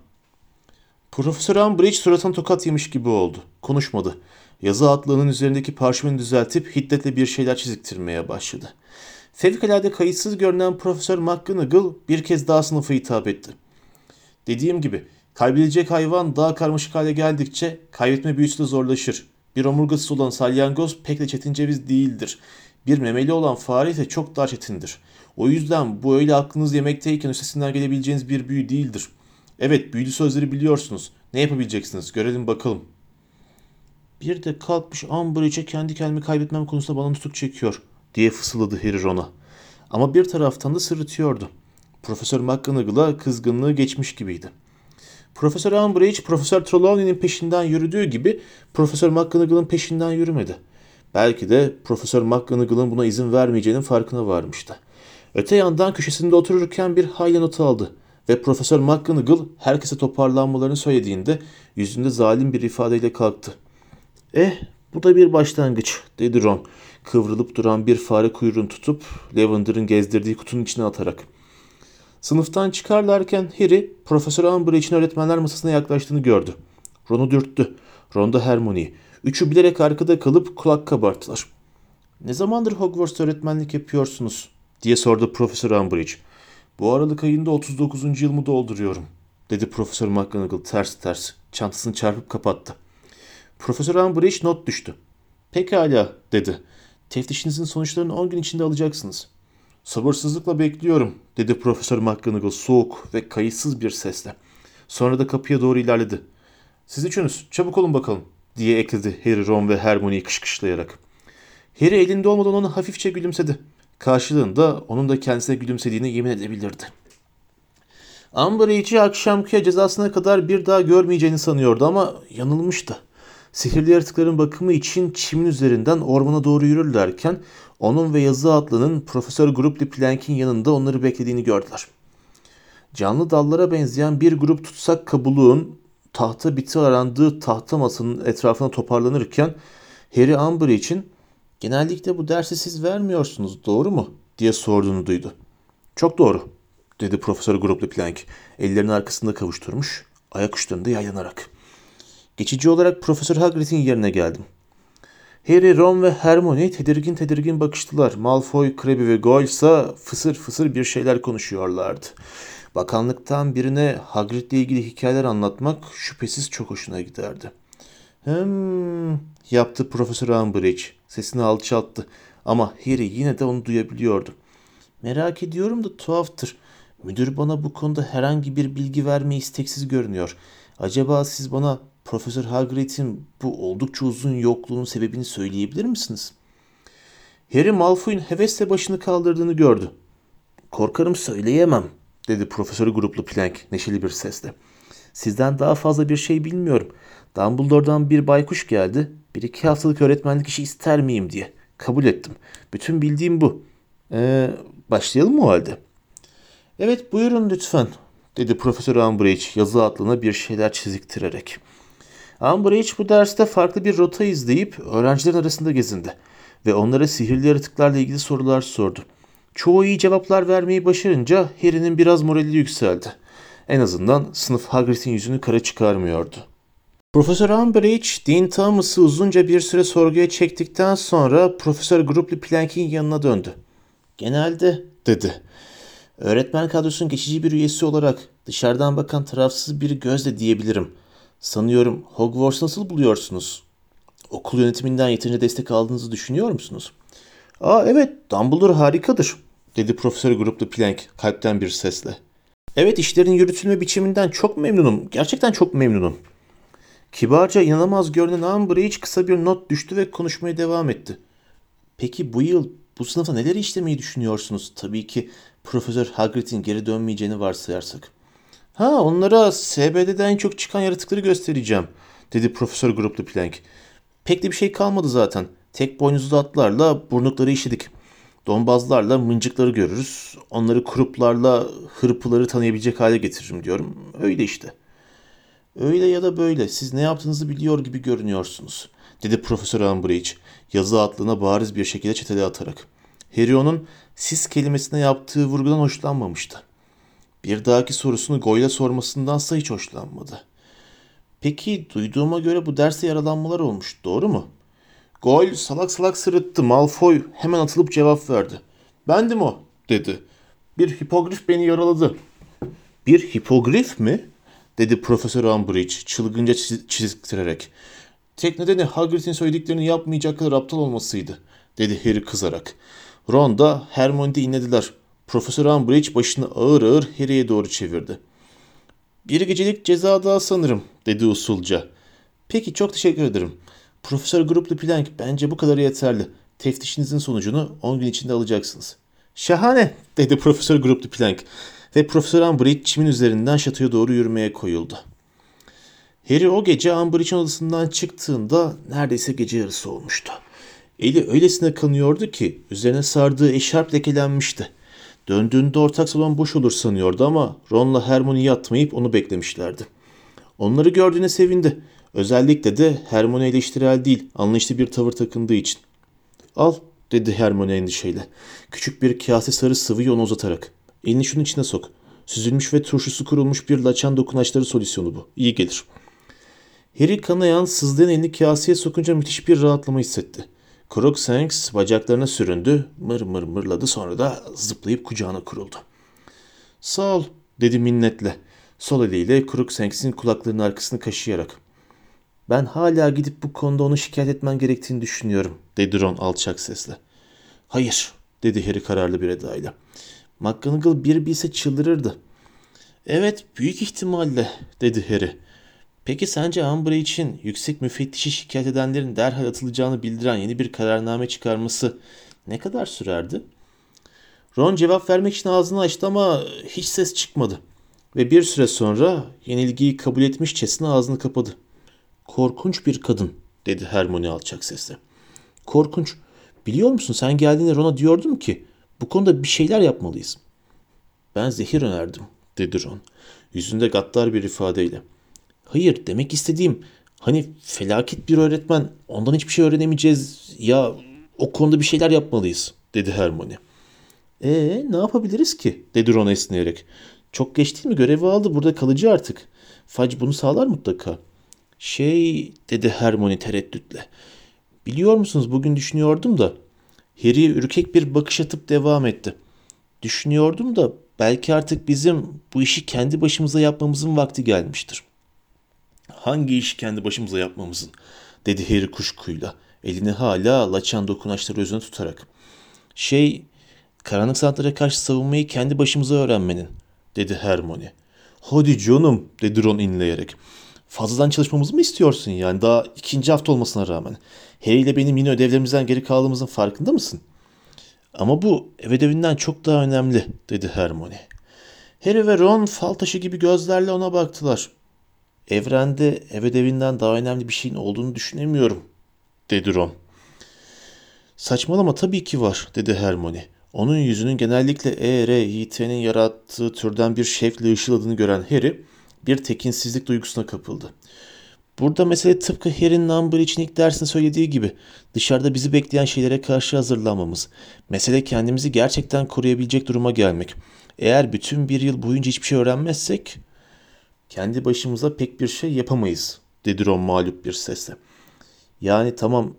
Profesör Umbridge suratına tokat yemiş gibi oldu. Konuşmadı. Yazı atlığının üzerindeki parşömeni düzeltip hiddetle bir şeyler çiziktirmeye başladı. Fevkalade kayıtsız görünen Profesör McGonagall bir kez daha sınıfa hitap etti. Dediğim gibi kaybedilecek hayvan daha karmaşık hale geldikçe kaybetme büyüsü de zorlaşır. Bir omurgası olan salyangoz pek de çetin ceviz değildir. Bir memeli olan fare ise çok daha çetindir. O yüzden bu öyle aklınız yemekteyken üstesinden gelebileceğiniz bir büyü değildir. Evet büyülü sözleri biliyorsunuz. Ne yapabileceksiniz? Görelim bakalım. Bir de kalkmış Umbridge'e kendi kendimi kaybetmem konusunda bana tutuk çekiyor diye fısıldadı Harry Ron'a. Ama bir taraftan da sırıtıyordu. Profesör McGonagall'a kızgınlığı geçmiş gibiydi. Profesör Umbridge, Profesör Trelawney'nin peşinden yürüdüğü gibi Profesör McGonagall'ın peşinden yürümedi. Belki de Profesör McGonagall'ın buna izin vermeyeceğinin farkına varmıştı. Öte yandan köşesinde otururken bir hayli not aldı ve Profesör McGonagall herkese toparlanmalarını söylediğinde yüzünde zalim bir ifadeyle kalktı. Eh bu da bir başlangıç dedi Ron kıvrılıp duran bir fare kuyruğunu tutup Lavender'ın gezdirdiği kutunun içine atarak. Sınıftan çıkarlarken Harry, Profesör Umbridge'in öğretmenler masasına yaklaştığını gördü. Ron'u dürttü. Ron da Hermione'yi. Üçü bilerek arkada kalıp kulak kabarttılar. Ne zamandır Hogwarts'ta öğretmenlik yapıyorsunuz? diye sordu Profesör Umbridge. Bu Aralık ayında 39. yılımı dolduruyorum, dedi Profesör McGonagall ters ters. Çantasını çarpıp kapattı. Profesör Umbridge not düştü. Pekala, dedi. Teftişinizin sonuçlarını 10 gün içinde alacaksınız. Sabırsızlıkla bekliyorum, dedi Profesör McGonagall soğuk ve kayıtsız bir sesle. Sonra da kapıya doğru ilerledi. Siz üçünüz, çabuk olun bakalım, diye ekledi Harry, Ron ve Hermione'yi kışkışlayarak. Harry elinde olmadan ona hafifçe gülümsedi. Karşılığında onun da kendisine gülümsediğine yemin edebilirdi. Umbridge'i akşamki cezasına kadar bir daha görmeyeceğini sanıyordu ama yanılmıştı. Sihirli yaratıkların bakımı için çimin üzerinden ormana doğru yürürlerken onun ve yazı atlının Profesör Grupli Plank'in yanında onları beklediğini gördüler. Canlı dallara benzeyen bir grup tutsak kabuluğun tahta biti arandığı tahta masanın etrafına toparlanırken Harry Umbridge için genellikle bu dersi siz vermiyorsunuz doğru mu diye sorduğunu duydu. Çok doğru dedi Profesör Grupli Plank ellerini arkasında kavuşturmuş ayak uçlarında yaylanarak. Geçici olarak Profesör Hagrid'in yerine geldim. Harry, Ron ve Hermione tedirgin tedirgin bakıştılar. Malfoy, Crabbe ve Goyle ise fısır fısır bir şeyler konuşuyorlardı. Bakanlıktan birine Hagrid'le ilgili hikayeler anlatmak şüphesiz çok hoşuna giderdi. Hem yaptı Profesör Umbridge. Sesini alçalttı. Ama Harry yine de onu duyabiliyordu. Merak ediyorum da tuhaftır. Müdür bana bu konuda herhangi bir bilgi vermeye isteksiz görünüyor. Acaba siz bana Profesör Hagrid'in bu oldukça uzun yokluğun sebebini söyleyebilir misiniz? Harry Malfoy'un hevesle başını kaldırdığını gördü. Korkarım söyleyemem, dedi Profesör Gruplu Plank neşeli bir sesle. Sizden daha fazla bir şey bilmiyorum. Dumbledore'dan bir baykuş geldi. Bir iki haftalık öğretmenlik işi ister miyim diye. Kabul ettim. Bütün bildiğim bu. Ee, başlayalım mı o halde? Evet buyurun lütfen dedi Profesör Umbridge yazı atlığına bir şeyler çiziktirerek. Umbridge bu derste farklı bir rota izleyip öğrencilerin arasında gezindi ve onlara sihirli yaratıklarla ilgili sorular sordu. Çoğu iyi cevaplar vermeyi başarınca Harry'nin biraz morali yükseldi. En azından sınıf Hagrid'in yüzünü kara çıkarmıyordu. Profesör Umbridge, Dean Thomas'ı uzunca bir süre sorguya çektikten sonra Profesör Grupli Plank'in yanına döndü. Genelde, dedi. Öğretmen kadrosunun geçici bir üyesi olarak dışarıdan bakan tarafsız bir gözle diyebilirim. Sanıyorum Hogwarts nasıl buluyorsunuz? Okul yönetiminden yeterince destek aldığınızı düşünüyor musunuz? Aa evet, Dumbledore harikadır, dedi Profesör Gruplu Plank kalpten bir sesle. Evet, işlerin yürütülme biçiminden çok memnunum. Gerçekten çok memnunum. Kibarca inanamaz görünen Umbridge kısa bir not düştü ve konuşmaya devam etti. Peki bu yıl bu sınıfta neler işlemeyi düşünüyorsunuz? Tabii ki Profesör Hagrid'in geri dönmeyeceğini varsayarsak. Ha onlara SBD'den en çok çıkan yaratıkları göstereceğim, dedi Profesör Gruplu Plank. Pek de bir şey kalmadı zaten. Tek boynuzlu atlarla burnukları işledik. Donbazlarla mıncıkları görürüz. Onları kuruplarla hırpıları tanıyabilecek hale getiririm diyorum. Öyle işte. Öyle ya da böyle siz ne yaptığınızı biliyor gibi görünüyorsunuz, dedi Profesör Umbridge yazı atlığına bariz bir şekilde çetele atarak. Harry onun siz kelimesine yaptığı vurgudan hoşlanmamıştı. Bir dahaki sorusunu Goyla sormasındansa hiç hoşlanmadı. Peki duyduğuma göre bu derste yaralanmalar olmuş, doğru mu? Goyle salak salak sırıttı. Malfoy hemen atılıp cevap verdi. Bendim o, dedi. Bir hipogrif beni yaraladı. Bir hipogrif mi? dedi Profesör Umbridge çılgınca çiz- çiziktirerek. Tek nedeni Hagrid'in söylediklerini yapmayacak kadar aptal olmasıydı, dedi Harry kızarak. Ron da Hermione de inlediler. Profesör Umbridge başını ağır ağır Harry'e doğru çevirdi. Bir gecelik ceza daha sanırım, dedi usulca. Peki çok teşekkür ederim. Profesör Gruplu Plank bence bu kadar yeterli. Teftişinizin sonucunu 10 gün içinde alacaksınız. Şahane, dedi Profesör Gruplu Plank ve Profesör Umbridge çimin üzerinden şatoya doğru yürümeye koyuldu. Harry o gece Umbridge'in odasından çıktığında neredeyse gece yarısı olmuştu. Eli öylesine kanıyordu ki üzerine sardığı eşarp lekelenmişti. Döndüğünde ortak salon boş olur sanıyordu ama Ron'la Hermione yatmayıp onu beklemişlerdi. Onları gördüğüne sevindi. Özellikle de Hermione eleştirel değil, anlayışlı bir tavır takındığı için. Al, dedi Hermione endişeyle. Küçük bir kase sarı sıvıyı ona uzatarak. Elini şunun içine sok. Süzülmüş ve turşusu kurulmuş bir laçan dokunaçları solüsyonu bu. İyi gelir. Harry kanayan sızlayan elini kaseye sokunca müthiş bir rahatlama hissetti. Crookshanks bacaklarına süründü, mır mır mırladı sonra da zıplayıp kucağına kuruldu. Sağ ol, dedi minnetle. Sol eliyle Crookshanks'in kulaklarının arkasını kaşıyarak. Ben hala gidip bu konuda onu şikayet etmen gerektiğini düşünüyorum, dedi Ron alçak sesle. Hayır, dedi Harry kararlı bir edayla. McGonagall bir bilse çıldırırdı. Evet, büyük ihtimalle, dedi Harry. Peki sence Umbridge için yüksek müfettişi şikayet edenlerin derhal atılacağını bildiren yeni bir kararname çıkarması ne kadar sürerdi? Ron cevap vermek için ağzını açtı ama hiç ses çıkmadı. Ve bir süre sonra yenilgiyi kabul etmişçesine ağzını kapadı. Korkunç bir kadın, dedi Hermione alçak sesle. Korkunç. Biliyor musun sen geldiğinde Ron'a diyordum ki bu konuda bir şeyler yapmalıyız. Ben zehir önerdim, dedi Ron. Yüzünde gaddar bir ifadeyle. Hayır demek istediğim hani felaket bir öğretmen ondan hiçbir şey öğrenemeyeceğiz ya o konuda bir şeyler yapmalıyız dedi Hermione. Ee ne yapabiliriz ki dedi Ron esneyerek. Çok geç değil mi görevi aldı burada kalıcı artık. Fudge bunu sağlar mutlaka. Şey dedi Hermione tereddütle. Biliyor musunuz bugün düşünüyordum da. Harry ürkek bir bakış atıp devam etti. Düşünüyordum da belki artık bizim bu işi kendi başımıza yapmamızın vakti gelmiştir. Hangi işi kendi başımıza yapmamızın? dedi Harry kuşkuyla. Elini hala laçan dokunaçları üzerine tutarak. Şey, karanlık sanatlara karşı savunmayı kendi başımıza öğrenmenin, dedi Hermione. Hadi canım, dedi Ron inleyerek. Fazladan çalışmamızı mı istiyorsun yani daha ikinci hafta olmasına rağmen? Harry ile benim yine ödevlerimizden geri kaldığımızın farkında mısın? Ama bu ev ödevinden çok daha önemli, dedi Hermione. Harry ve Ron fal taşı gibi gözlerle ona baktılar. Evrende ev ödevinden daha önemli bir şeyin olduğunu düşünemiyorum, dedi Ron. Saçmalama tabii ki var dedi Hermione. Onun yüzünün genellikle E, R, I, T'nin yarattığı türden bir şevkle ışıldadığını gören Harry bir tekinsizlik duygusuna kapıldı. Burada mesele tıpkı Harry'nin Amber için ilk dersinde söylediği gibi dışarıda bizi bekleyen şeylere karşı hazırlanmamız. Mesele kendimizi gerçekten koruyabilecek duruma gelmek. Eğer bütün bir yıl boyunca hiçbir şey öğrenmezsek kendi başımıza pek bir şey yapamayız dedi Ron mağlup bir sesle. Yani tamam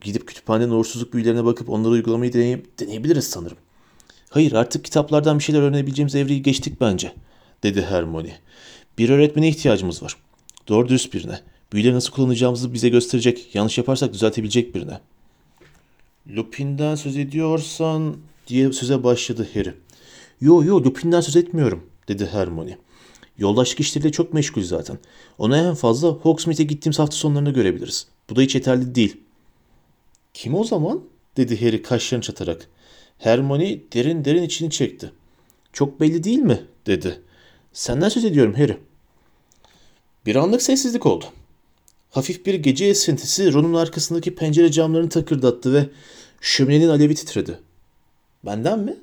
gidip kütüphanenin uğursuzluk büyülerine bakıp onları uygulamayı deney deneyebiliriz sanırım. Hayır artık kitaplardan bir şeyler öğrenebileceğimiz evreyi geçtik bence dedi Hermione. Bir öğretmene ihtiyacımız var. Doğru dürüst birine. Büyüleri nasıl kullanacağımızı bize gösterecek, yanlış yaparsak düzeltebilecek birine. Lupin'den söz ediyorsan diye söze başladı Harry. Yo yo Lupin'den söz etmiyorum dedi Hermione. Yoldaşlık işleriyle çok meşgul zaten. Onu en fazla Hogsmeade'e gittiğimiz hafta sonlarında görebiliriz. Bu da hiç yeterli değil. Kim o zaman? dedi Harry kaşlarını çatarak. Hermione derin derin içini çekti. Çok belli değil mi? dedi. Senden söz ediyorum Harry. Bir anlık sessizlik oldu. Hafif bir gece esintisi Ron'un arkasındaki pencere camlarını takırdattı ve şöminenin alevi titredi. Benden mi?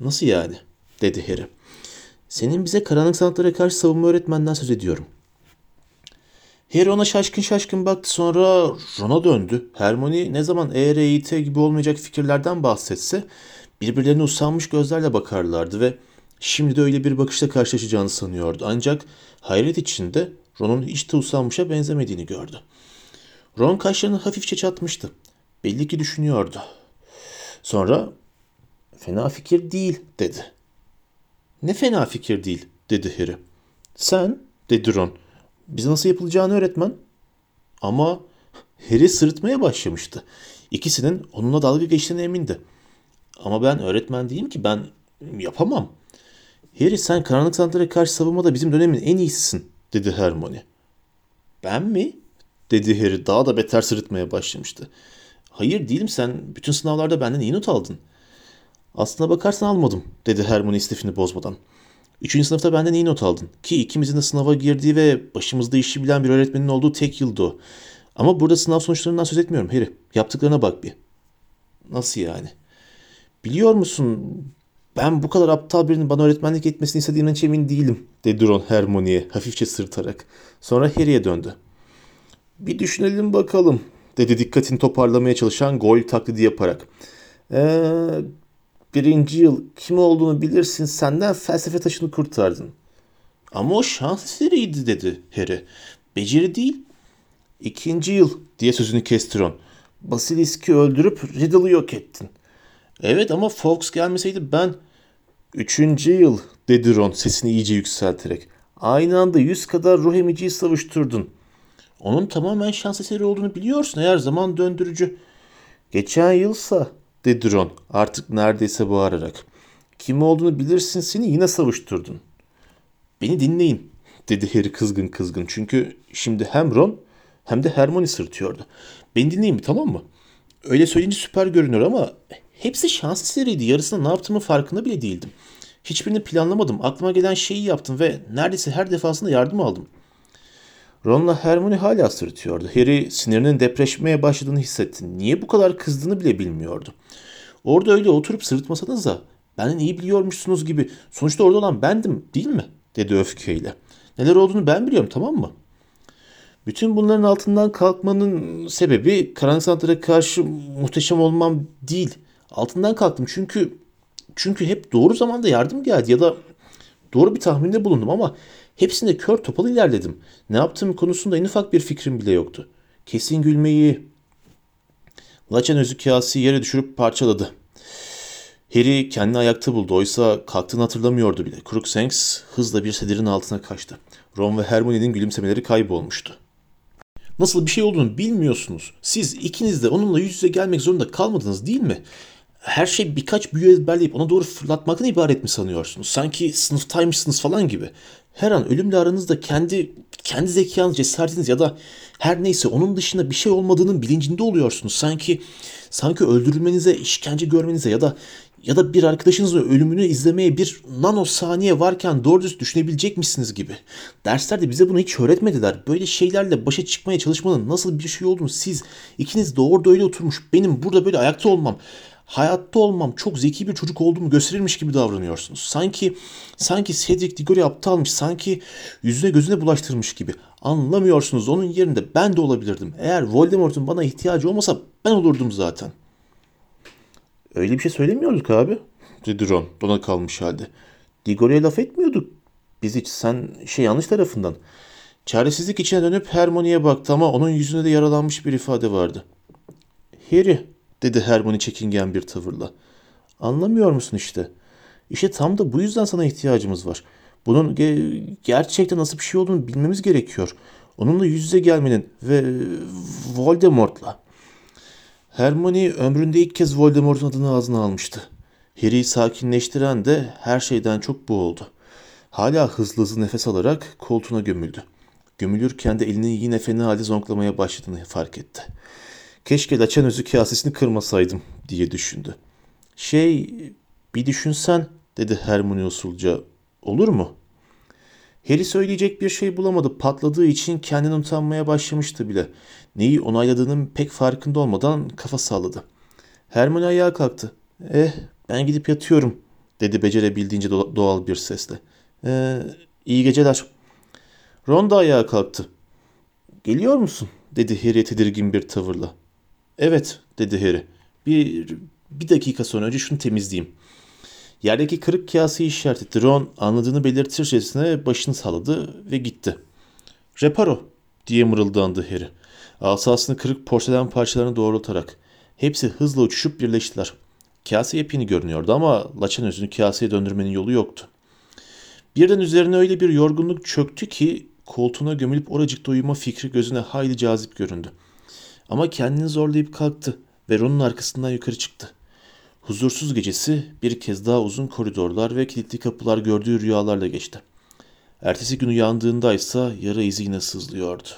Nasıl yani? dedi Harry. Senin bize karanlık sanatlara karşı savunma öğretmenden söz ediyorum. Harry ona şaşkın şaşkın baktı sonra Ron'a döndü. Hermione ne zaman ERIT gibi olmayacak fikirlerden bahsetse birbirlerine usanmış gözlerle bakarlardı ve şimdi de öyle bir bakışla karşılaşacağını sanıyordu. Ancak hayret içinde Ron'un hiç de usanmışa benzemediğini gördü. Ron kaşlarını hafifçe çatmıştı. Belli ki düşünüyordu. Sonra fena fikir değil dedi. Ne fena fikir değil dedi Harry. Sen dedi Ron. Bize nasıl yapılacağını öğretmen. Ama Harry sırıtmaya başlamıştı. İkisinin onunla dalga geçtiğine emindi. Ama ben öğretmen değilim ki ben yapamam. Harry sen karanlık sanatlara karşı savunmada bizim dönemin en iyisisin dedi Hermione. Ben mi? dedi Harry daha da beter sırıtmaya başlamıştı. Hayır değilim sen bütün sınavlarda benden iyi not aldın. Aslına bakarsan almadım dedi Hermione istifini bozmadan. Üçüncü sınıfta benden iyi not aldın. Ki ikimizin de sınava girdiği ve başımızda işi bilen bir öğretmenin olduğu tek yıldı o. Ama burada sınav sonuçlarından söz etmiyorum Harry. Yaptıklarına bak bir. Nasıl yani? Biliyor musun ben bu kadar aptal birinin bana öğretmenlik etmesini istediğinden hiç emin değilim dedi Ron Hermione'ye hafifçe sırtarak. Sonra Harry'e döndü. Bir düşünelim bakalım dedi dikkatini toparlamaya çalışan gol taklidi yaparak. Ee, birinci yıl kim olduğunu bilirsin senden felsefe taşını kurtardın. Ama o şans eseriydi dedi Harry. Beceri değil. İkinci yıl diye sözünü kesti Ron. Basilisk'i öldürüp Riddle'ı yok ettin. Evet ama Fox gelmeseydi ben... Üçüncü yıl dedi Ron sesini iyice yükselterek. Aynı anda yüz kadar ruh emiciyi savuşturdun. Onun tamamen şans eseri olduğunu biliyorsun eğer zaman döndürücü. Geçen yılsa dedi Ron artık neredeyse bağırarak. Kim olduğunu bilirsin seni yine savuşturdun. Beni dinleyin dedi Harry kızgın kızgın. Çünkü şimdi hem Ron hem de Hermione sırtıyordu. Beni dinleyin mi tamam mı? Öyle söyleyince süper görünüyor ama hepsi şans eseriydi. Yarısında ne yaptığımın farkında bile değildim. Hiçbirini planlamadım. Aklıma gelen şeyi yaptım ve neredeyse her defasında yardım aldım. Ron'la Hermione hala sırıtıyordu. Harry sinirinin depreşmeye başladığını hissetti. Niye bu kadar kızdığını bile bilmiyordu. Orada öyle oturup sırıtmasanız da benden iyi biliyormuşsunuz gibi. Sonuçta orada olan bendim değil mi? dedi öfkeyle. Neler olduğunu ben biliyorum tamam mı? Bütün bunların altından kalkmanın sebebi karanlık sanatlara karşı muhteşem olmam değil. Altından kalktım çünkü çünkü hep doğru zamanda yardım geldi ya da doğru bir tahminde bulundum ama hepsinde kör topal ilerledim. Ne yaptığım konusunda en ufak bir fikrim bile yoktu. Kesin gülmeyi Laçen özü kağısı yere düşürüp parçaladı. Harry kendini ayakta buldu. Oysa kalktığını hatırlamıyordu bile. Crookshanks hızla bir sedirin altına kaçtı. Ron ve Hermione'nin gülümsemeleri kaybolmuştu. Nasıl bir şey olduğunu bilmiyorsunuz. Siz ikiniz de onunla yüz yüze gelmek zorunda kalmadınız değil mi? Her şey birkaç büyü ezberleyip ona doğru fırlatmaktan ibaret mi sanıyorsunuz? Sanki sınıftaymışsınız falan gibi. Her an ölümle aranızda kendi kendi zekanız, cesaretiniz ya da her neyse onun dışında bir şey olmadığının bilincinde oluyorsunuz. Sanki sanki öldürülmenize, işkence görmenize ya da ya da bir arkadaşınızın ölümünü izlemeye bir nano saniye varken doğru düz düşünebilecek misiniz gibi. Derslerde bize bunu hiç öğretmediler. Böyle şeylerle başa çıkmaya çalışmanın nasıl bir şey olduğunu siz ikiniz de orada öyle oturmuş benim burada böyle ayakta olmam hayatta olmam çok zeki bir çocuk olduğumu gösterirmiş gibi davranıyorsunuz. Sanki sanki Cedric Diggory aptalmış, sanki yüzüne gözüne bulaştırmış gibi. Anlamıyorsunuz onun yerinde ben de olabilirdim. Eğer Voldemort'un bana ihtiyacı olmasa ben olurdum zaten. Öyle bir şey söylemiyorduk abi, dedi Ron dona kalmış halde. Diggory'e laf etmiyorduk. Biz hiç sen şey yanlış tarafından. Çaresizlik içine dönüp Hermione'ye baktı ama onun yüzünde de yaralanmış bir ifade vardı. Harry, dedi Hermione çekingen bir tavırla. Anlamıyor musun işte? İşte tam da bu yüzden sana ihtiyacımız var. Bunun ge- gerçekten nasıl bir şey olduğunu bilmemiz gerekiyor. Onunla yüz yüze gelmenin ve Voldemort'la. Hermione ömründe ilk kez Voldemort'un adını ağzına almıştı. Harry'i sakinleştiren de her şeyden çok bu oldu. Hala hızlı hızlı nefes alarak koltuğuna gömüldü. Gömülürken de elini yine fena halde zonklamaya başladığını fark etti. Keşke laçan özü kasesini kırmasaydım diye düşündü. Şey bir düşünsen dedi Hermione usulca. Olur mu? Harry söyleyecek bir şey bulamadı. Patladığı için kendini utanmaya başlamıştı bile. Neyi onayladığının pek farkında olmadan kafa salladı. Hermione ayağa kalktı. Eh ben gidip yatıyorum dedi becerebildiğince do- doğal bir sesle. Ee, iyi geceler. Ron da ayağa kalktı. Geliyor musun? dedi Harry tedirgin bir tavırla. Evet dedi Harry. Bir, bir dakika sonra önce şunu temizleyeyim. Yerdeki kırık kaseyi işaret etti. Ron anladığını belirtircesine başını salladı ve gitti. Reparo diye mırıldandı Harry. Asasını kırık porselen parçalarına doğrultarak. Hepsi hızla uçuşup birleştiler. Kase yepyeni görünüyordu ama laçan özünü kaseye döndürmenin yolu yoktu. Birden üzerine öyle bir yorgunluk çöktü ki koltuğuna gömülüp oracıkta uyuma fikri gözüne hayli cazip göründü. Ama kendini zorlayıp kalktı ve Ron'un arkasından yukarı çıktı. Huzursuz gecesi bir kez daha uzun koridorlar ve kilitli kapılar gördüğü rüyalarla geçti. Ertesi gün uyandığında ise yara izi yine sızlıyordu.